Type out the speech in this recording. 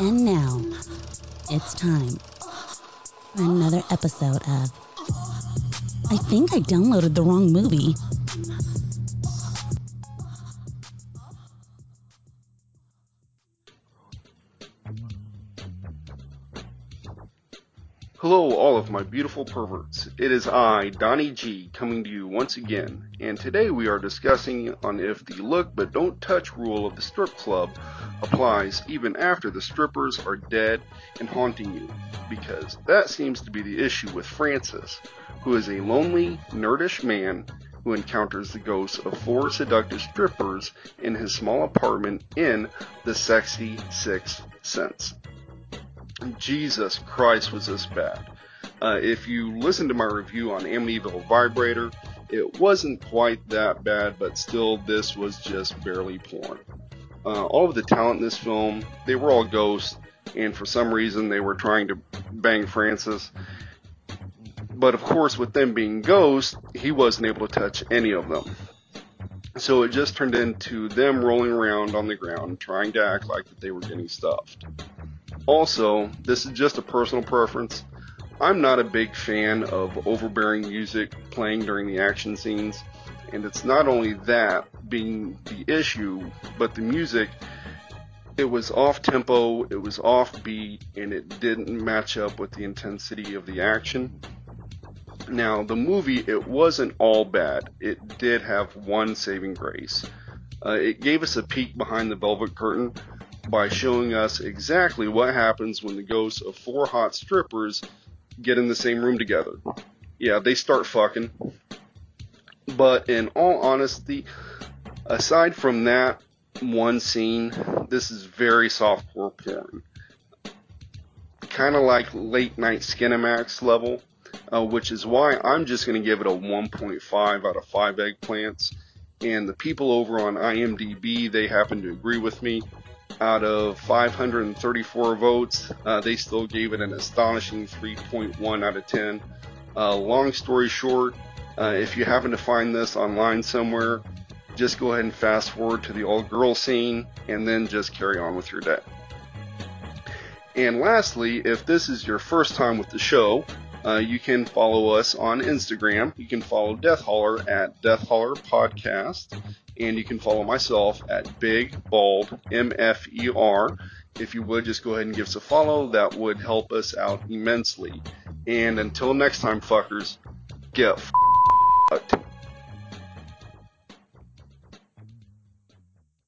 And now, it's time for another episode of I think I downloaded the wrong movie. Hello, all of my beautiful perverts. It is I, Donnie G, coming to you once again, and today we are discussing on if the look but don't touch rule of the strip club applies even after the strippers are dead and haunting you, because that seems to be the issue with Francis, who is a lonely, nerdish man who encounters the ghosts of four seductive strippers in his small apartment in The Sexy Sixth Sense. Jesus Christ, was this bad. Uh, if you listen to my review on Amityville Vibrator, it wasn't quite that bad, but still, this was just barely porn. Uh, all of the talent in this film, they were all ghosts, and for some reason, they were trying to bang Francis. But of course, with them being ghosts, he wasn't able to touch any of them. So it just turned into them rolling around on the ground, trying to act like that they were getting stuffed. Also, this is just a personal preference. I'm not a big fan of overbearing music playing during the action scenes, and it's not only that being the issue, but the music it was off tempo, it was off beat, and it didn't match up with the intensity of the action. Now, the movie, it wasn't all bad. It did have one saving grace. Uh, it gave us a peek behind the velvet curtain by showing us exactly what happens when the ghosts of four hot strippers get in the same room together. Yeah, they start fucking. But in all honesty, aside from that one scene, this is very softcore porn. Kind of like late night Skinamax level, uh, which is why I'm just going to give it a 1.5 out of 5 eggplants. And the people over on IMDb, they happen to agree with me out of 534 votes, uh, they still gave it an astonishing 3.1 out of 10. Uh, long story short, uh, if you happen to find this online somewhere, just go ahead and fast forward to the all girl scene and then just carry on with your day. And lastly, if this is your first time with the show, uh, you can follow us on Instagram. You can follow Death Holler at Death Holler Podcast and you can follow myself at Big Bald MFER. If you would just go ahead and give us a follow, that would help us out immensely. And until next time, fuckers, get.